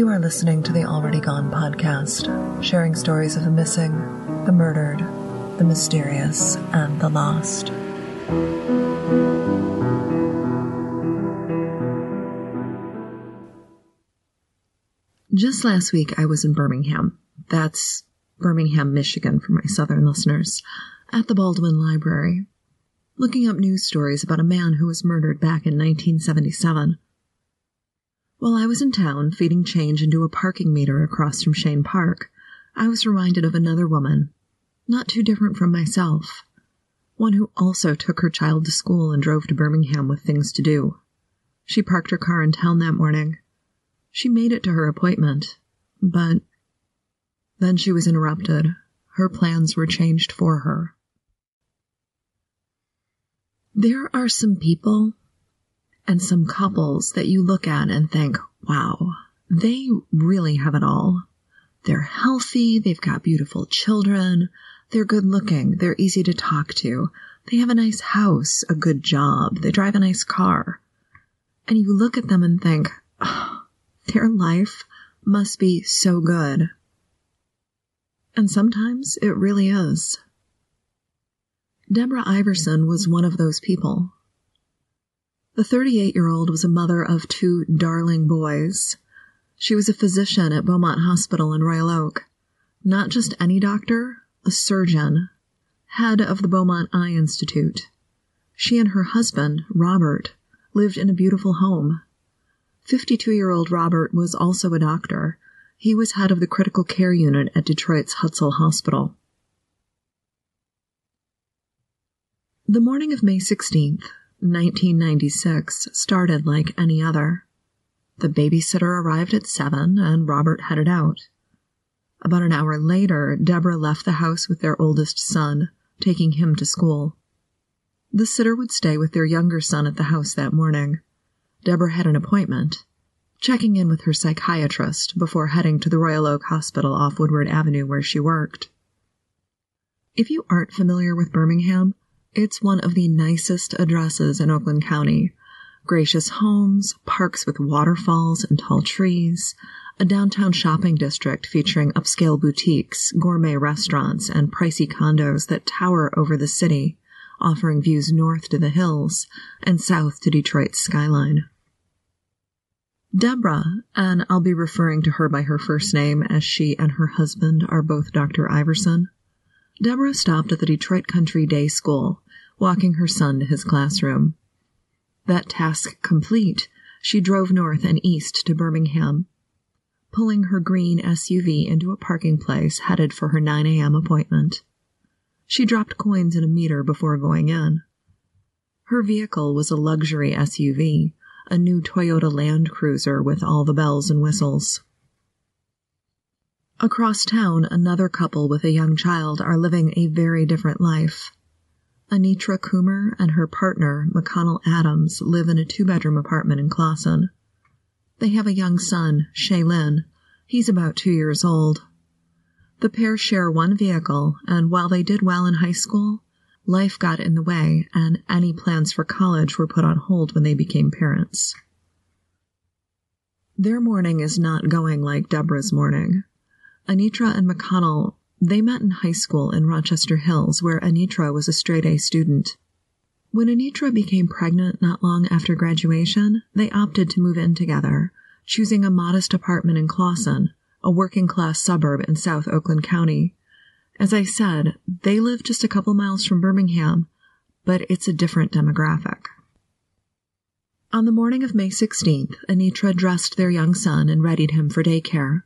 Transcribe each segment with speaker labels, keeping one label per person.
Speaker 1: You are listening to the Already Gone podcast, sharing stories of the missing, the murdered, the mysterious, and the lost. Just last week, I was in Birmingham. That's Birmingham, Michigan for my southern listeners, at the Baldwin Library, looking up news stories about a man who was murdered back in 1977. While I was in town feeding change into a parking meter across from Shain Park, I was reminded of another woman, not too different from myself, one who also took her child to school and drove to Birmingham with things to do. She parked her car in town that morning. She made it to her appointment, but then she was interrupted. Her plans were changed for her. There are some people and some couples that you look at and think, wow, they really have it all. They're healthy, they've got beautiful children, they're good looking, they're easy to talk to, they have a nice house, a good job, they drive a nice car. And you look at them and think, oh, their life must be so good. And sometimes it really is. Deborah Iverson was one of those people. The 38 year old was a mother of two darling boys. She was a physician at Beaumont Hospital in Royal Oak. Not just any doctor, a surgeon, head of the Beaumont Eye Institute. She and her husband, Robert, lived in a beautiful home. 52 year old Robert was also a doctor. He was head of the critical care unit at Detroit's Hutzel Hospital. The morning of May 16th, 1996 started like any other. The babysitter arrived at 7 and Robert headed out. About an hour later, Deborah left the house with their oldest son, taking him to school. The sitter would stay with their younger son at the house that morning. Deborah had an appointment, checking in with her psychiatrist before heading to the Royal Oak Hospital off Woodward Avenue where she worked. If you aren't familiar with Birmingham, it's one of the nicest addresses in Oakland County. Gracious homes, parks with waterfalls and tall trees, a downtown shopping district featuring upscale boutiques, gourmet restaurants, and pricey condos that tower over the city, offering views north to the hills and south to Detroit's skyline. Deborah, and I'll be referring to her by her first name as she and her husband are both Dr. Iverson, Deborah stopped at the Detroit Country Day School, walking her son to his classroom. That task complete, she drove north and east to Birmingham, pulling her green SUV into a parking place headed for her 9 a.m. appointment. She dropped coins in a meter before going in. Her vehicle was a luxury SUV, a new Toyota Land Cruiser with all the bells and whistles. Across town, another couple with a young child are living a very different life. Anitra Coomer and her partner, McConnell Adams, live in a two bedroom apartment in Clawson. They have a young son, Shaylin. He's about two years old. The pair share one vehicle, and while they did well in high school, life got in the way, and any plans for college were put on hold when they became parents. Their morning is not going like Deborah's morning. Anitra and McConnell, they met in high school in Rochester Hills, where Anitra was a straight A student. When Anitra became pregnant not long after graduation, they opted to move in together, choosing a modest apartment in Clawson, a working class suburb in South Oakland County. As I said, they live just a couple miles from Birmingham, but it's a different demographic. On the morning of May 16th, Anitra dressed their young son and readied him for daycare.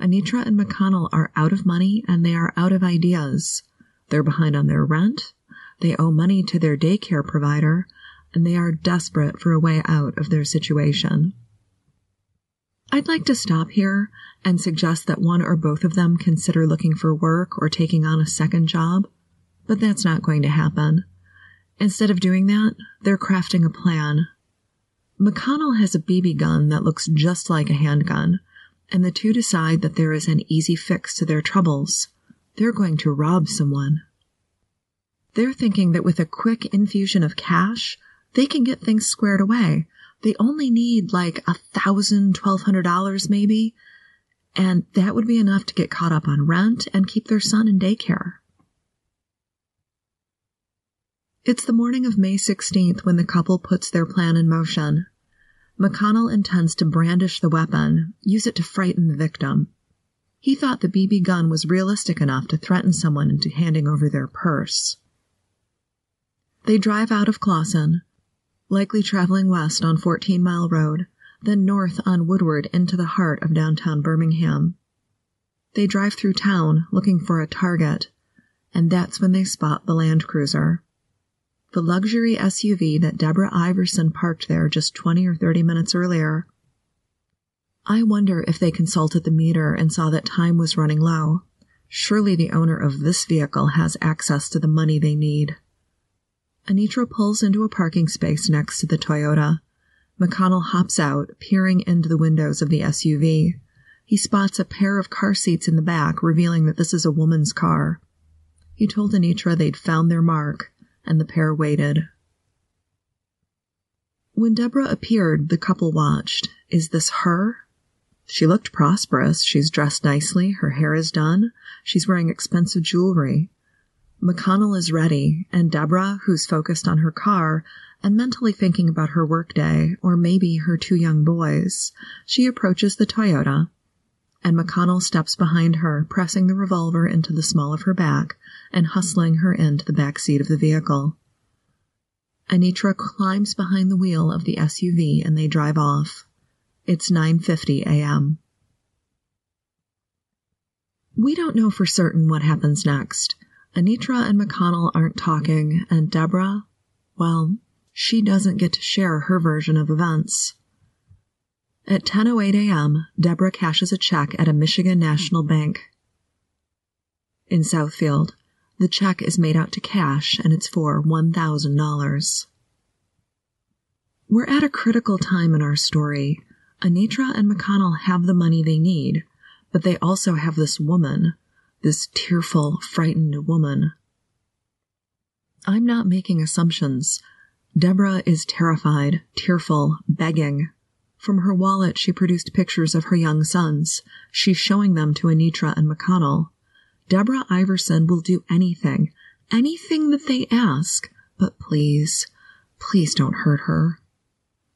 Speaker 1: Anitra and McConnell are out of money and they are out of ideas. They're behind on their rent, they owe money to their daycare provider, and they are desperate for a way out of their situation. I'd like to stop here and suggest that one or both of them consider looking for work or taking on a second job, but that's not going to happen. Instead of doing that, they're crafting a plan. McConnell has a BB gun that looks just like a handgun, and the two decide that there is an easy fix to their troubles. They're going to rob someone. They're thinking that with a quick infusion of cash, they can get things squared away, They only need like a thousand, twelve hundred dollars maybe, and that would be enough to get caught up on rent and keep their son in daycare. It's the morning of May 16th when the couple puts their plan in motion. McConnell intends to brandish the weapon, use it to frighten the victim. He thought the BB gun was realistic enough to threaten someone into handing over their purse. They drive out of Clawson, likely traveling west on 14 Mile Road, then north on Woodward into the heart of downtown Birmingham. They drive through town looking for a target, and that's when they spot the Land Cruiser the luxury SUV that Deborah Iverson parked there just 20 or 30 minutes earlier. I wonder if they consulted the meter and saw that time was running low. Surely the owner of this vehicle has access to the money they need. Anitra pulls into a parking space next to the Toyota. McConnell hops out, peering into the windows of the SUV. He spots a pair of car seats in the back, revealing that this is a woman's car. He told Anitra they'd found their mark, and the pair waited. When Deborah appeared, the couple watched. Is this her? She looked prosperous. She's dressed nicely. Her hair is done. She's wearing expensive jewelry. McConnell is ready, and Deborah, who's focused on her car and mentally thinking about her workday or maybe her two young boys, she approaches the Toyota, and McConnell steps behind her, pressing the revolver into the small of her back and hustling her into the back seat of the vehicle. Anitra climbs behind the wheel of the SUV and they drive off. It's 9:50 a.m. We don't know for certain what happens next. Anitra and McConnell aren't talking, and Deborah, well, she doesn't get to share her version of events. At 10:08 a.m., Deborah cashes a check at a Michigan National Bank in Southfield. The check is made out to cash and it's for $1,000. We're at a critical time in our story. Anitra and McConnell have the money they need, but they also have this woman, this tearful, frightened woman. I'm not making assumptions. Deborah is terrified, tearful, begging. From her wallet, she produced pictures of her young sons. She's showing them to Anitra and McConnell. Deborah Iverson will do anything, anything that they ask, but please, please don't hurt her.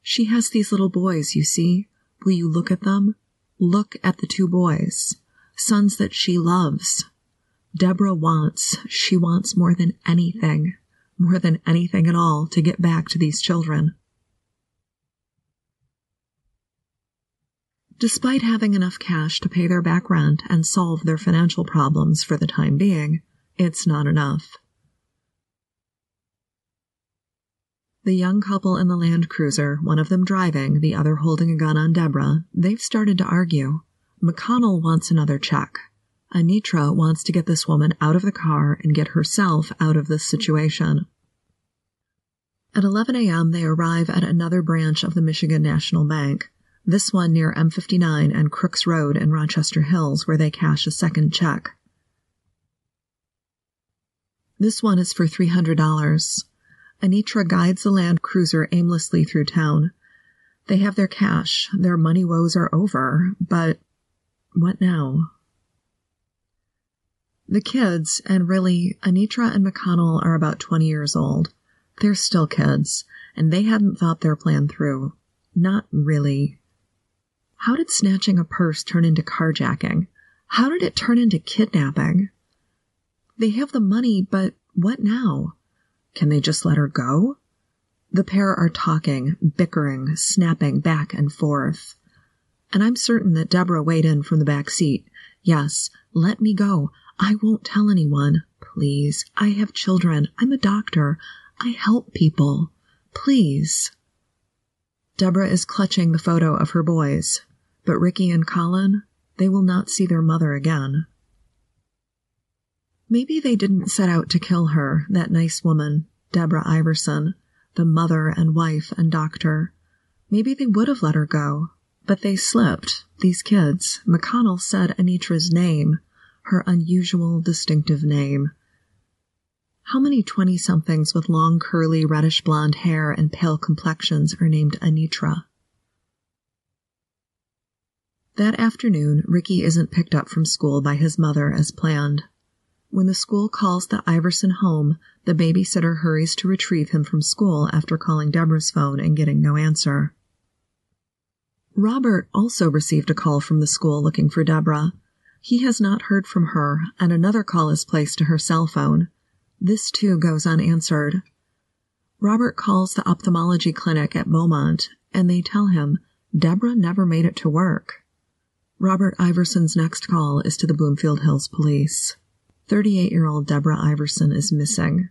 Speaker 1: She has these little boys, you see. Will you look at them? Look at the two boys, sons that she loves. Deborah wants, she wants more than anything, more than anything at all to get back to these children. Despite having enough cash to pay their back rent and solve their financial problems for the time being, it's not enough. The young couple in the Land Cruiser, one of them driving, the other holding a gun on Deborah, they've started to argue. McConnell wants another check. Anitra wants to get this woman out of the car and get herself out of this situation. At 11 a.m., they arrive at another branch of the Michigan National Bank this one near M59 and Crooks Road in Rochester Hills, where they cash a second check. This one is for $300. Anitra guides the Land Cruiser aimlessly through town. They have their cash, their money woes are over, but what now? The kids, and really, Anitra and McConnell are about 20 years old. They're still kids, and they hadn't thought their plan through. Not really. How did snatching a purse turn into carjacking? How did it turn into kidnapping? They have the money, but what now? Can they just let her go? The pair are talking, bickering, snapping back and forth. And I'm certain that Deborah weighed in from the back seat. Yes, let me go. I won't tell anyone. Please. I have children. I'm a doctor. I help people. Please. Deborah is clutching the photo of her boys, but Ricky and Colin, they will not see their mother again. Maybe they didn't set out to kill her, that nice woman, Deborah Iverson, the mother and wife and doctor. Maybe they would have let her go, but they slipped, these kids. McConnell said Anitra's name, her unusual, distinctive name. How many 20 somethings with long, curly, reddish blonde hair and pale complexions are named Anitra? That afternoon, Ricky isn't picked up from school by his mother as planned. When the school calls the Iverson home, the babysitter hurries to retrieve him from school after calling Deborah's phone and getting no answer. Robert also received a call from the school looking for Deborah. He has not heard from her, and another call is placed to her cell phone. This too goes unanswered. Robert calls the ophthalmology clinic at Beaumont, and they tell him Deborah never made it to work. Robert Iverson's next call is to the Bloomfield Hills police. 38 year old Deborah Iverson is missing.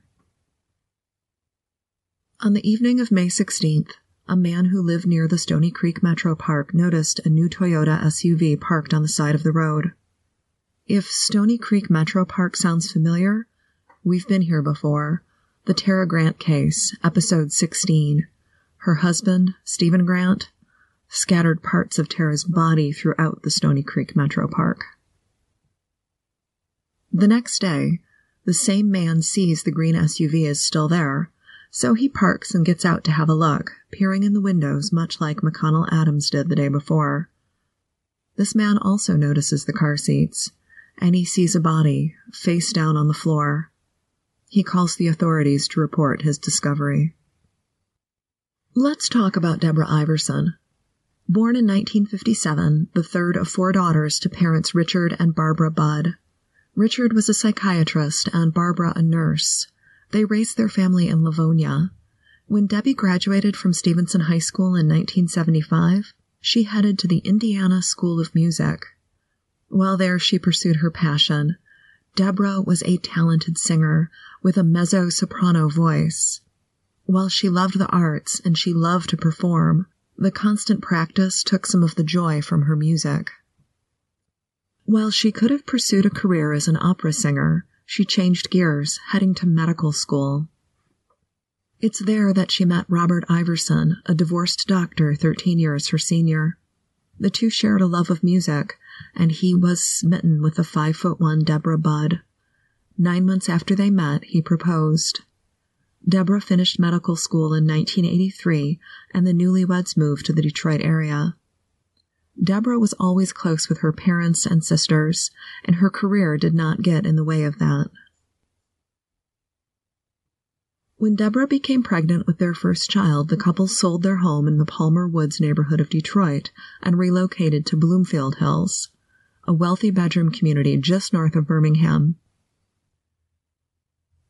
Speaker 1: On the evening of May 16th, a man who lived near the Stony Creek Metro Park noticed a new Toyota SUV parked on the side of the road. If Stony Creek Metro Park sounds familiar, we've been here before. The Tara Grant case, episode 16. Her husband, Stephen Grant, scattered parts of Tara's body throughout the Stony Creek Metro Park. The next day, the same man sees the green SUV is still there, so he parks and gets out to have a look, peering in the windows much like McConnell Adams did the day before. This man also notices the car seats, and he sees a body, face down on the floor. He calls the authorities to report his discovery. Let's talk about Deborah Iverson. Born in 1957, the third of four daughters to parents Richard and Barbara Budd. Richard was a psychiatrist and Barbara a nurse. They raised their family in Livonia. When Debbie graduated from Stevenson High School in 1975, she headed to the Indiana School of Music. While there, she pursued her passion. Deborah was a talented singer with a mezzo soprano voice. While she loved the arts and she loved to perform, the constant practice took some of the joy from her music. While she could have pursued a career as an opera singer, she changed gears, heading to medical school. It's there that she met Robert Iverson, a divorced doctor 13 years her senior. The two shared a love of music, and he was smitten with the five foot one Deborah Budd. Nine months after they met, he proposed. Deborah finished medical school in 1983, and the newlyweds moved to the Detroit area. Deborah was always close with her parents and sisters, and her career did not get in the way of that. When Deborah became pregnant with their first child, the couple sold their home in the Palmer Woods neighborhood of Detroit and relocated to Bloomfield Hills, a wealthy bedroom community just north of Birmingham.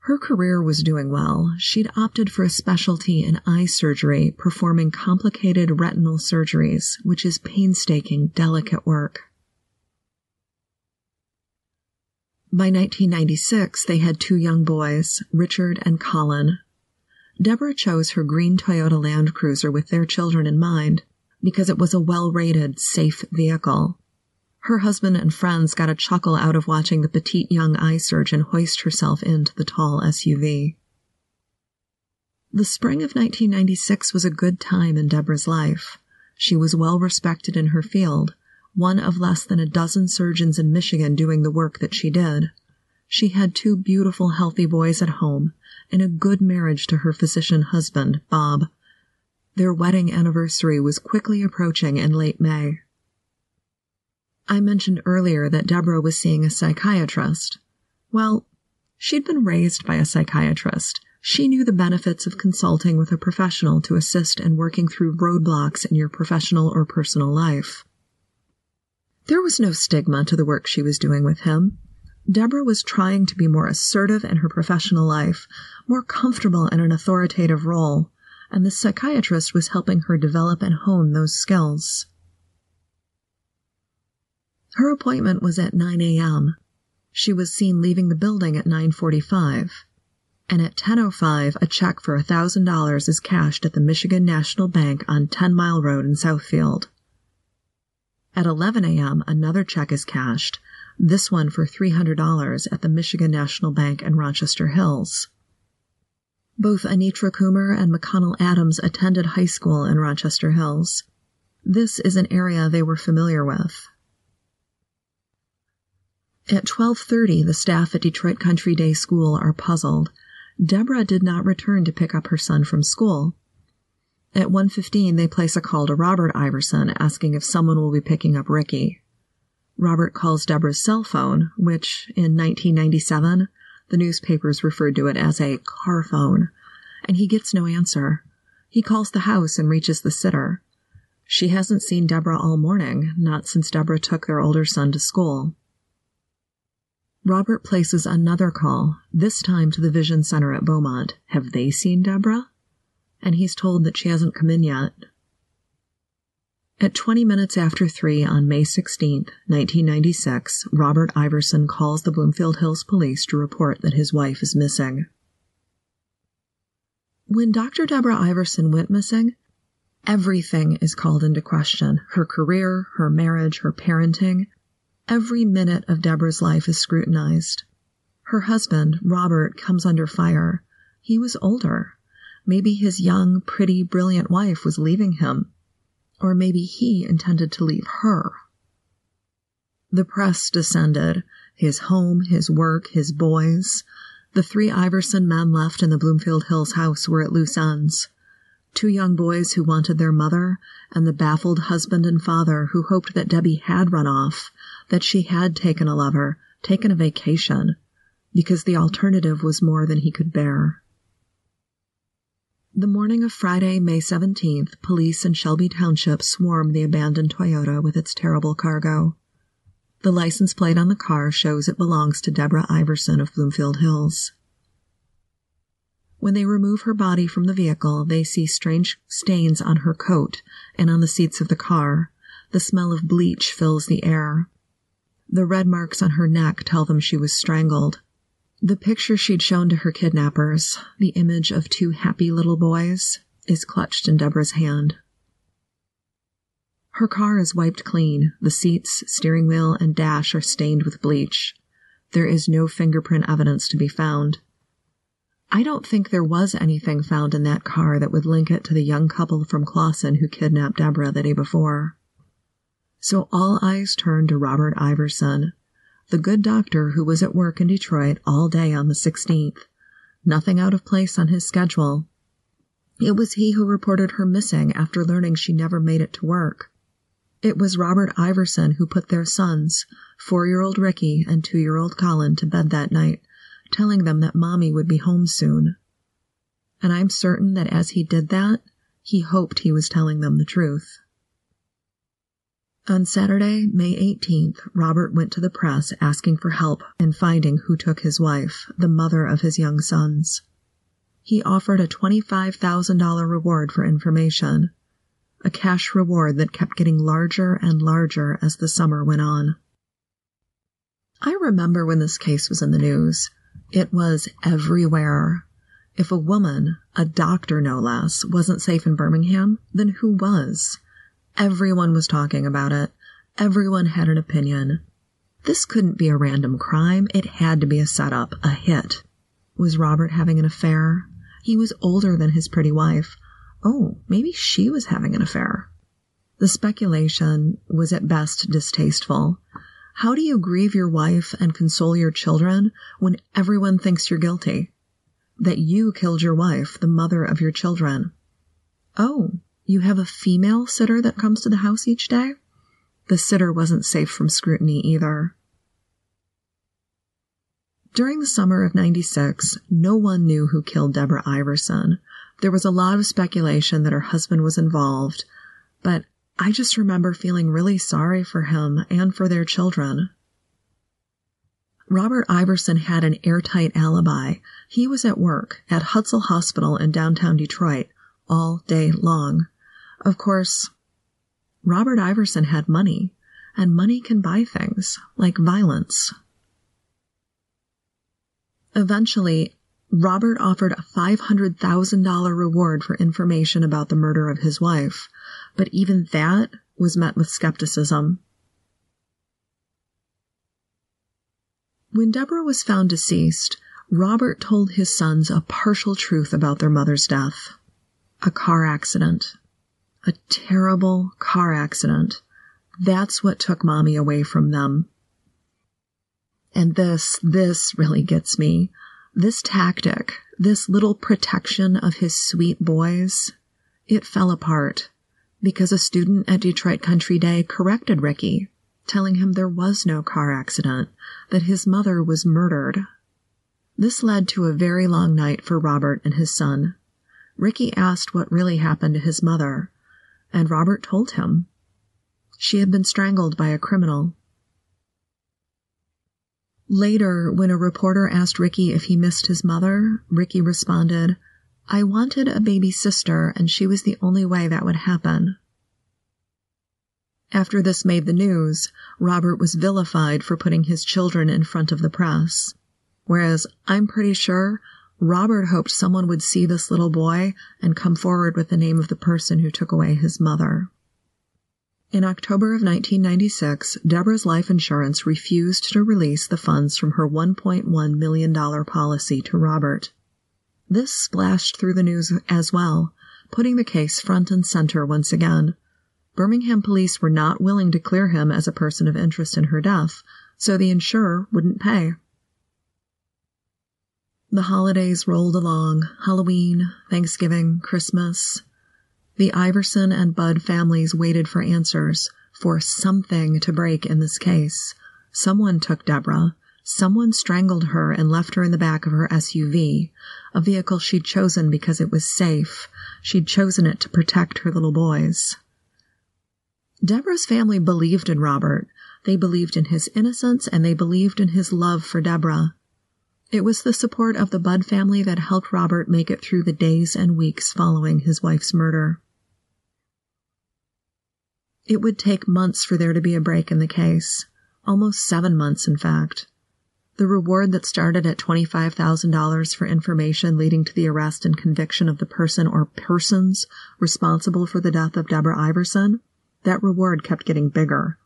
Speaker 1: Her career was doing well. She'd opted for a specialty in eye surgery, performing complicated retinal surgeries, which is painstaking, delicate work. By 1996, they had two young boys, Richard and Colin. Deborah chose her green Toyota Land Cruiser with their children in mind because it was a well rated, safe vehicle. Her husband and friends got a chuckle out of watching the petite young eye surgeon hoist herself into the tall SUV. The spring of 1996 was a good time in Deborah's life. She was well respected in her field, one of less than a dozen surgeons in Michigan doing the work that she did. She had two beautiful, healthy boys at home and a good marriage to her physician husband, Bob. Their wedding anniversary was quickly approaching in late May. I mentioned earlier that Deborah was seeing a psychiatrist. Well, she'd been raised by a psychiatrist. She knew the benefits of consulting with a professional to assist in working through roadblocks in your professional or personal life. There was no stigma to the work she was doing with him. Deborah was trying to be more assertive in her professional life, more comfortable in an authoritative role, and the psychiatrist was helping her develop and hone those skills. Her appointment was at 9 a.m. She was seen leaving the building at 9:45, and at 10:05 a check for $1,000 is cashed at the Michigan National Bank on 10 Mile Road in Southfield. At 11 a.m., another check is cashed, this one for $300 at the Michigan National Bank in Rochester Hills. Both Anitra Coomer and McConnell Adams attended high school in Rochester Hills. This is an area they were familiar with. At 12:30, the staff at Detroit Country Day School are puzzled. Deborah did not return to pick up her son from school. At 1.15, they place a call to Robert Iverson asking if someone will be picking up Ricky. Robert calls Deborah's cell phone, which, in 1997, the newspapers referred to it as a car phone, and he gets no answer. He calls the house and reaches the sitter. She hasn't seen Deborah all morning, not since Deborah took their older son to school. Robert places another call, this time to the Vision Center at Beaumont. Have they seen Deborah? And he's told that she hasn't come in yet. At 20 minutes after 3 on May 16, 1996, Robert Iverson calls the Bloomfield Hills police to report that his wife is missing. When Dr. Deborah Iverson went missing, everything is called into question her career, her marriage, her parenting. Every minute of Deborah's life is scrutinized. Her husband, Robert, comes under fire. He was older. Maybe his young, pretty, brilliant wife was leaving him. Or maybe he intended to leave her. The press descended. His home, his work, his boys. The three Iverson men left in the Bloomfield Hills house were at loose ends two young boys who wanted their mother, and the baffled husband and father who hoped that Debbie had run off, that she had taken a lover, taken a vacation, because the alternative was more than he could bear. The morning of Friday, May 17th, police in Shelby Township swarmed the abandoned Toyota with its terrible cargo. The license plate on the car shows it belongs to Deborah Iverson of Bloomfield Hills. When they remove her body from the vehicle, they see strange stains on her coat and on the seats of the car. The smell of bleach fills the air. The red marks on her neck tell them she was strangled. The picture she'd shown to her kidnappers, the image of two happy little boys, is clutched in Deborah's hand. Her car is wiped clean. The seats, steering wheel, and dash are stained with bleach. There is no fingerprint evidence to be found. I don't think there was anything found in that car that would link it to the young couple from Clawson who kidnapped Deborah the day before. So all eyes turned to Robert Iverson, the good doctor who was at work in Detroit all day on the 16th. Nothing out of place on his schedule. It was he who reported her missing after learning she never made it to work. It was Robert Iverson who put their sons, four year old Ricky and two year old Colin, to bed that night telling them that mommy would be home soon. And I'm certain that as he did that, he hoped he was telling them the truth. On Saturday, May 18th, Robert went to the press asking for help in finding who took his wife, the mother of his young sons. He offered a $25,000 reward for information, a cash reward that kept getting larger and larger as the summer went on. I remember when this case was in the news. It was everywhere. If a woman, a doctor no less, wasn't safe in Birmingham, then who was? Everyone was talking about it. Everyone had an opinion. This couldn't be a random crime. It had to be a setup, a hit. Was Robert having an affair? He was older than his pretty wife. Oh, maybe she was having an affair. The speculation was at best distasteful. How do you grieve your wife and console your children when everyone thinks you're guilty? That you killed your wife, the mother of your children. Oh, you have a female sitter that comes to the house each day? The sitter wasn't safe from scrutiny either. During the summer of 96, no one knew who killed Deborah Iverson. There was a lot of speculation that her husband was involved, but I just remember feeling really sorry for him and for their children. Robert Iverson had an airtight alibi. He was at work at Hutzel Hospital in downtown Detroit all day long. Of course, Robert Iverson had money, and money can buy things like violence. Eventually, Robert offered a $500,000 reward for information about the murder of his wife, but even that was met with skepticism. When Deborah was found deceased, Robert told his sons a partial truth about their mother's death. A car accident. A terrible car accident. That's what took mommy away from them. And this, this really gets me. This tactic, this little protection of his sweet boys, it fell apart because a student at Detroit Country Day corrected Ricky, telling him there was no car accident, that his mother was murdered. This led to a very long night for Robert and his son. Ricky asked what really happened to his mother, and Robert told him. She had been strangled by a criminal. Later, when a reporter asked Ricky if he missed his mother, Ricky responded, I wanted a baby sister, and she was the only way that would happen. After this made the news, Robert was vilified for putting his children in front of the press. Whereas I'm pretty sure Robert hoped someone would see this little boy and come forward with the name of the person who took away his mother. In October of 1996, Deborah's life insurance refused to release the funds from her $1.1 million policy to Robert. This splashed through the news as well, putting the case front and center once again. Birmingham police were not willing to clear him as a person of interest in her death, so the insurer wouldn't pay. The holidays rolled along Halloween, Thanksgiving, Christmas. The Iverson and Budd families waited for answers, for something to break in this case. Someone took Deborah, Someone strangled her and left her in the back of her SUV, a vehicle she'd chosen because it was safe. She'd chosen it to protect her little boys. Deborah's family believed in Robert. They believed in his innocence and they believed in his love for Deborah. It was the support of the Budd family that helped Robert make it through the days and weeks following his wife's murder. It would take months for there to be a break in the case. Almost seven months, in fact. The reward that started at $25,000 for information leading to the arrest and conviction of the person or persons responsible for the death of Deborah Iverson, that reward kept getting bigger.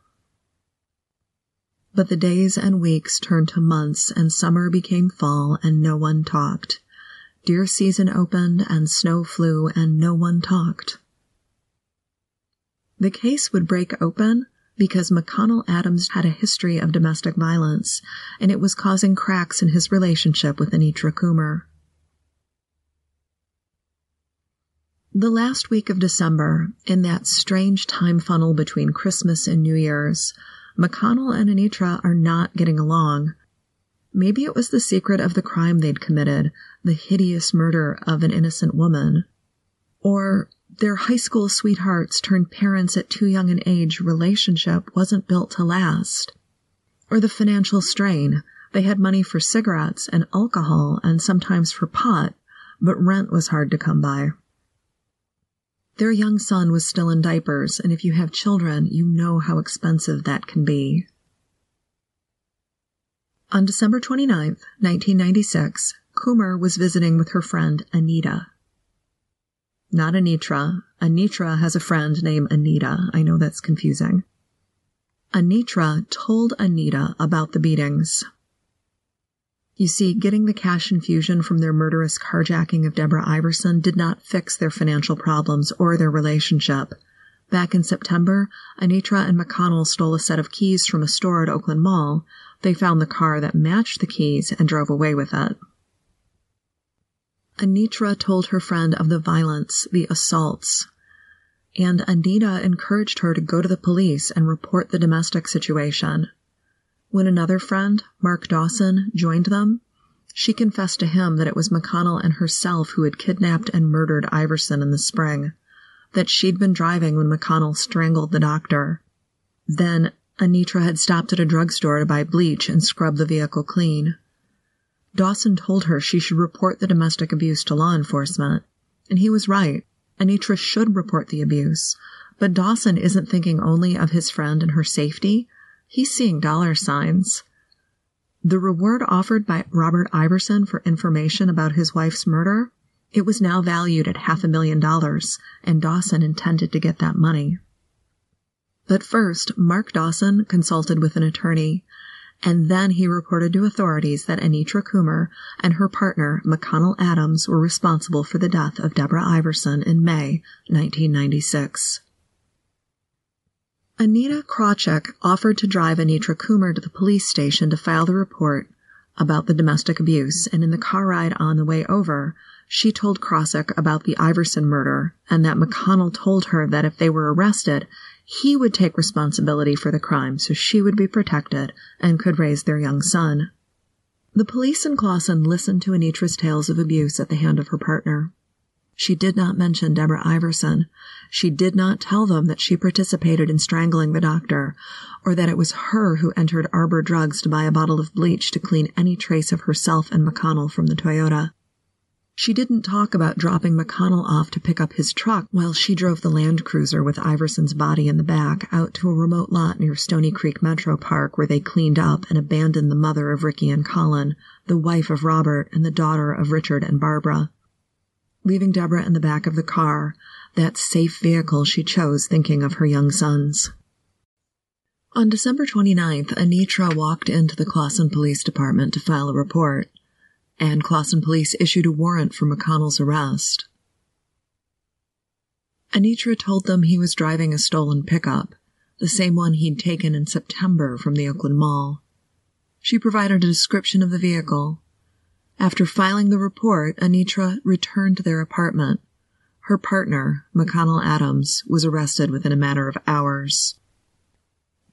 Speaker 1: But the days and weeks turned to months, and summer became fall, and no one talked. Deer season opened, and snow flew, and no one talked. The case would break open because McConnell Adams had a history of domestic violence, and it was causing cracks in his relationship with Anitra Coomer. The last week of December, in that strange time funnel between Christmas and New Year's, McConnell and Anitra are not getting along. Maybe it was the secret of the crime they'd committed, the hideous murder of an innocent woman. Or their high school sweethearts turned parents at too young an age relationship wasn't built to last. Or the financial strain. They had money for cigarettes and alcohol and sometimes for pot, but rent was hard to come by. Their young son was still in diapers, and if you have children, you know how expensive that can be. On December 29, 1996, Coomer was visiting with her friend Anita not Anitra. Anitra has a friend named Anita. I know that's confusing. Anitra told Anita about the beatings. You see, getting the cash infusion from their murderous carjacking of Deborah Iverson did not fix their financial problems or their relationship. Back in September, Anitra and McConnell stole a set of keys from a store at Oakland Mall. They found the car that matched the keys and drove away with it. Anitra told her friend of the violence, the assaults, and Anita encouraged her to go to the police and report the domestic situation. When another friend, Mark Dawson, joined them, she confessed to him that it was McConnell and herself who had kidnapped and murdered Iverson in the spring, that she'd been driving when McConnell strangled the doctor. Then Anitra had stopped at a drugstore to buy bleach and scrub the vehicle clean. Dawson told her she should report the domestic abuse to law enforcement. And he was right. Anitra should report the abuse. But Dawson isn't thinking only of his friend and her safety. He's seeing dollar signs. The reward offered by Robert Iverson for information about his wife's murder, it was now valued at half a million dollars, and Dawson intended to get that money. But first, Mark Dawson consulted with an attorney and then he reported to authorities that Anitra Coomer and her partner, McConnell Adams, were responsible for the death of Deborah Iverson in May 1996. Anita Krawczyk offered to drive Anitra Coomer to the police station to file the report about the domestic abuse, and in the car ride on the way over, she told Krosick about the Iverson murder and that McConnell told her that if they were arrested, he would take responsibility for the crime so she would be protected and could raise their young son. The police in Clawson listened to Anitra's tales of abuse at the hand of her partner. She did not mention Deborah Iverson. She did not tell them that she participated in strangling the doctor, or that it was her who entered Arbor Drugs to buy a bottle of bleach to clean any trace of herself and McConnell from the Toyota. She didn't talk about dropping McConnell off to pick up his truck while she drove the Land Cruiser with Iverson's body in the back out to a remote lot near Stony Creek Metro Park where they cleaned up and abandoned the mother of Ricky and Colin, the wife of Robert, and the daughter of Richard and Barbara leaving Deborah in the back of the car, that safe vehicle she chose thinking of her young sons. On December 29th, Anitra walked into the Clawson Police Department to file a report, and Clawson Police issued a warrant for McConnell's arrest. Anitra told them he was driving a stolen pickup, the same one he'd taken in September from the Oakland Mall. She provided a description of the vehicle, after filing the report, Anitra returned to their apartment. Her partner, McConnell Adams, was arrested within a matter of hours.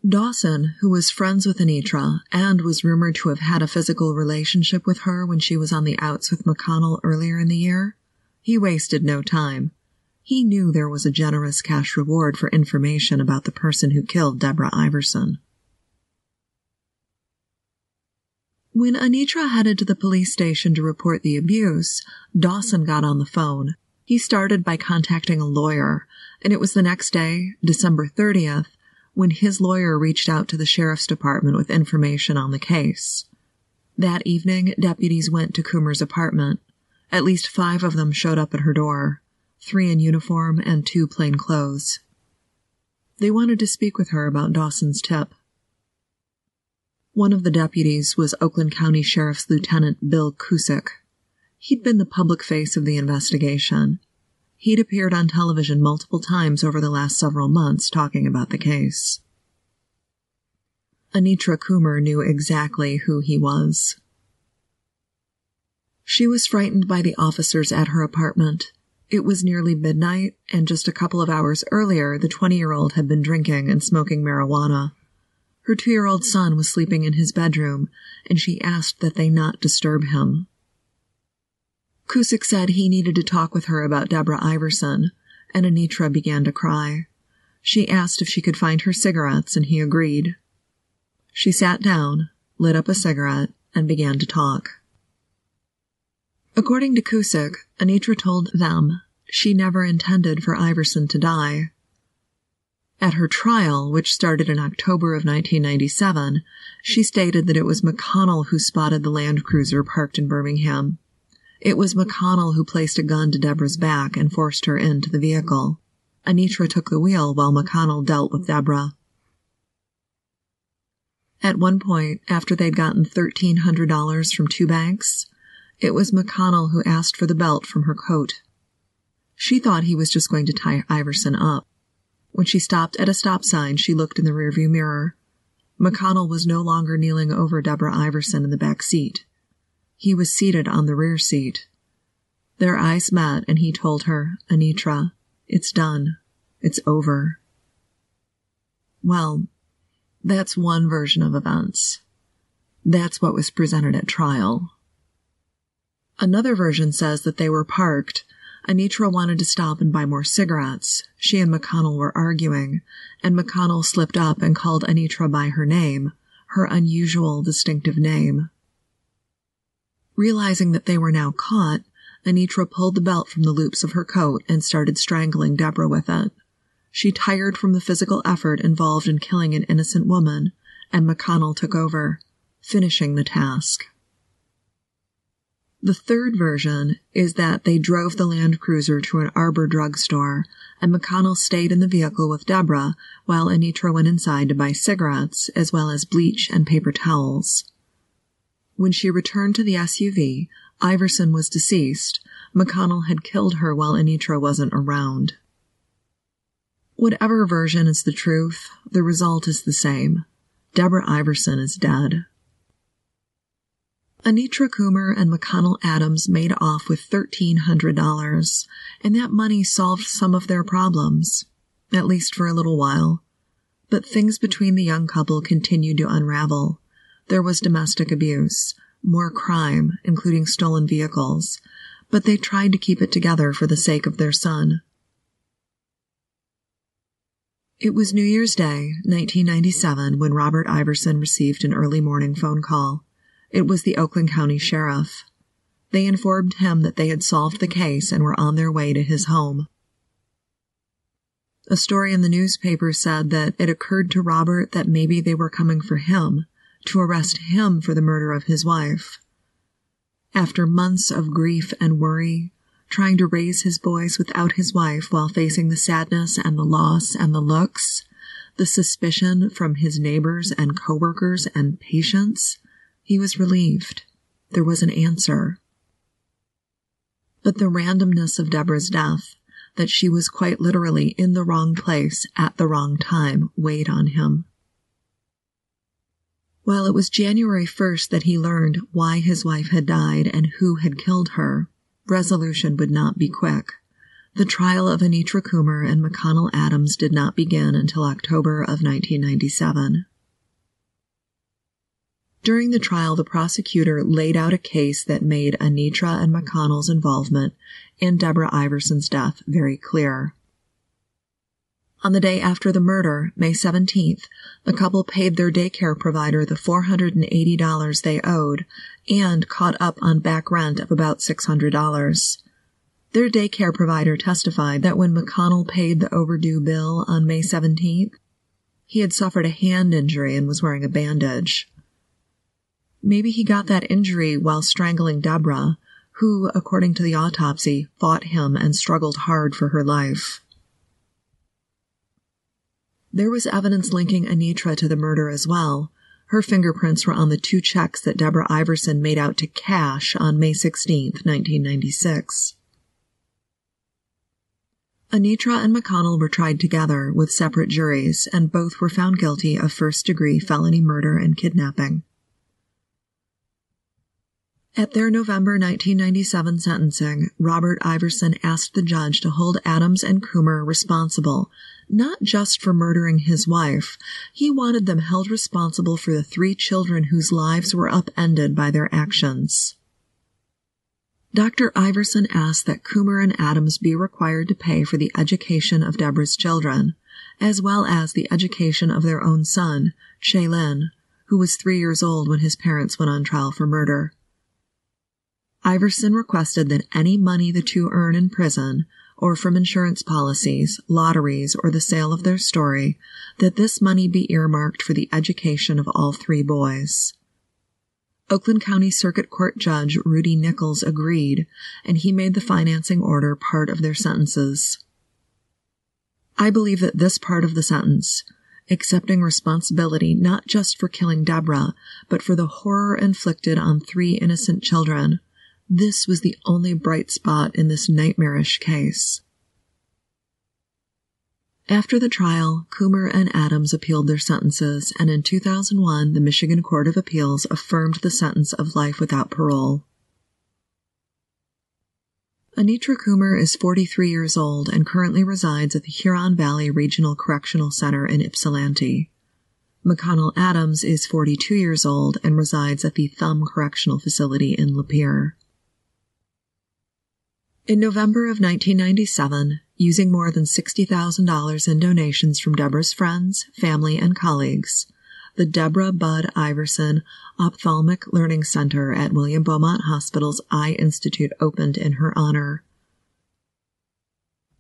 Speaker 1: Dawson, who was friends with Anitra and was rumored to have had a physical relationship with her when she was on the outs with McConnell earlier in the year, he wasted no time. He knew there was a generous cash reward for information about the person who killed Deborah Iverson. When Anitra headed to the police station to report the abuse, Dawson got on the phone. He started by contacting a lawyer, and it was the next day, December 30th, when his lawyer reached out to the sheriff's department with information on the case. That evening, deputies went to Coomer's apartment. At least five of them showed up at her door, three in uniform and two plain clothes. They wanted to speak with her about Dawson's tip. One of the deputies was Oakland County Sheriff's Lieutenant Bill Cusick. He'd been the public face of the investigation. He'd appeared on television multiple times over the last several months talking about the case. Anitra Coomer knew exactly who he was. She was frightened by the officers at her apartment. It was nearly midnight, and just a couple of hours earlier, the 20 year old had been drinking and smoking marijuana. Her two year old son was sleeping in his bedroom, and she asked that they not disturb him. Cusick said he needed to talk with her about Deborah Iverson, and Anitra began to cry. She asked if she could find her cigarettes, and he agreed. She sat down, lit up a cigarette, and began to talk. According to Cusick, Anitra told them she never intended for Iverson to die. At her trial, which started in October of 1997, she stated that it was McConnell who spotted the Land Cruiser parked in Birmingham. It was McConnell who placed a gun to Deborah's back and forced her into the vehicle. Anitra took the wheel while McConnell dealt with Deborah. At one point, after they'd gotten $1,300 from two banks, it was McConnell who asked for the belt from her coat. She thought he was just going to tie Iverson up. When she stopped at a stop sign, she looked in the rearview mirror. McConnell was no longer kneeling over Deborah Iverson in the back seat. He was seated on the rear seat. Their eyes met, and he told her, Anitra, it's done. It's over. Well, that's one version of events. That's what was presented at trial. Another version says that they were parked Anitra wanted to stop and buy more cigarettes. She and McConnell were arguing, and McConnell slipped up and called Anitra by her name, her unusual, distinctive name. Realizing that they were now caught, Anitra pulled the belt from the loops of her coat and started strangling Deborah with it. She tired from the physical effort involved in killing an innocent woman, and McConnell took over, finishing the task. The third version is that they drove the Land Cruiser to an Arbor drugstore, and McConnell stayed in the vehicle with Deborah while Anitra went inside to buy cigarettes as well as bleach and paper towels. When she returned to the SUV, Iverson was deceased. McConnell had killed her while Anitra wasn't around. Whatever version is the truth, the result is the same. Deborah Iverson is dead. Anitra Coomer and McConnell Adams made off with $1,300, and that money solved some of their problems, at least for a little while. But things between the young couple continued to unravel. There was domestic abuse, more crime, including stolen vehicles, but they tried to keep it together for the sake of their son. It was New Year's Day, 1997, when Robert Iverson received an early morning phone call. It was the Oakland County Sheriff. They informed him that they had solved the case and were on their way to his home. A story in the newspaper said that it occurred to Robert that maybe they were coming for him, to arrest him for the murder of his wife. After months of grief and worry, trying to raise his boys without his wife while facing the sadness and the loss and the looks, the suspicion from his neighbors and coworkers and patients, he was relieved. There was an answer. But the randomness of Deborah's death, that she was quite literally in the wrong place at the wrong time, weighed on him. While it was January 1st that he learned why his wife had died and who had killed her, resolution would not be quick. The trial of Anitra Coomer and McConnell Adams did not begin until October of 1997. During the trial, the prosecutor laid out a case that made Anitra and McConnell's involvement in Deborah Iverson's death very clear. On the day after the murder, May 17th, the couple paid their daycare provider the $480 they owed and caught up on back rent of about $600. Their daycare provider testified that when McConnell paid the overdue bill on May 17th, he had suffered a hand injury and was wearing a bandage. Maybe he got that injury while strangling Deborah, who, according to the autopsy, fought him and struggled hard for her life. There was evidence linking Anitra to the murder as well. Her fingerprints were on the two checks that Deborah Iverson made out to cash on May 16, 1996. Anitra and McConnell were tried together with separate juries, and both were found guilty of first degree felony murder and kidnapping. At their November 1997 sentencing, Robert Iverson asked the judge to hold Adams and Coomer responsible, not just for murdering his wife. He wanted them held responsible for the three children whose lives were upended by their actions. Dr. Iverson asked that Coomer and Adams be required to pay for the education of Deborah's children, as well as the education of their own son, Shaylin, who was three years old when his parents went on trial for murder. Iverson requested that any money the two earn in prison, or from insurance policies, lotteries, or the sale of their story, that this money be earmarked for the education of all three boys. Oakland County Circuit Court Judge Rudy Nichols agreed, and he made the financing order part of their sentences. I believe that this part of the sentence, accepting responsibility not just for killing Deborah, but for the horror inflicted on three innocent children, this was the only bright spot in this nightmarish case. After the trial, Coomer and Adams appealed their sentences, and in 2001, the Michigan Court of Appeals affirmed the sentence of life without parole. Anitra Coomer is 43 years old and currently resides at the Huron Valley Regional Correctional Center in Ypsilanti. McConnell Adams is 42 years old and resides at the Thumb Correctional Facility in Lapeer. In November of 1997, using more than $60,000 in donations from Deborah's friends, family, and colleagues, the Deborah Bud Iverson Ophthalmic Learning Center at William Beaumont Hospital's Eye Institute opened in her honor.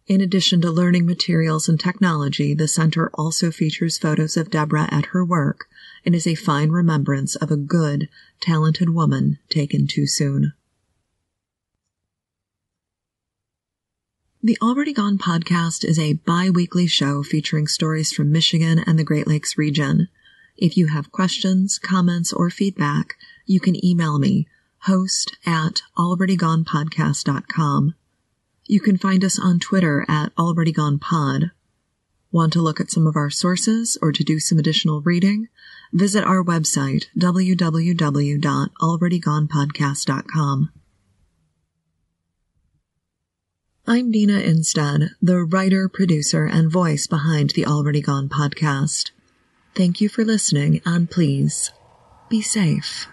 Speaker 1: In addition to learning materials and technology, the center also features photos of Deborah at her work and is a fine remembrance of a good, talented woman taken too soon. The Already Gone podcast is a bi weekly show featuring stories from Michigan and the Great Lakes region. If you have questions, comments, or feedback, you can email me, host at alreadygonepodcast.com. You can find us on Twitter at alreadygonepod. Want to look at some of our sources or to do some additional reading? visit our website, www.alreadygonepodcast.com. I'm Dina Instead, the writer, producer, and voice behind the Already Gone podcast. Thank you for listening, and please be safe.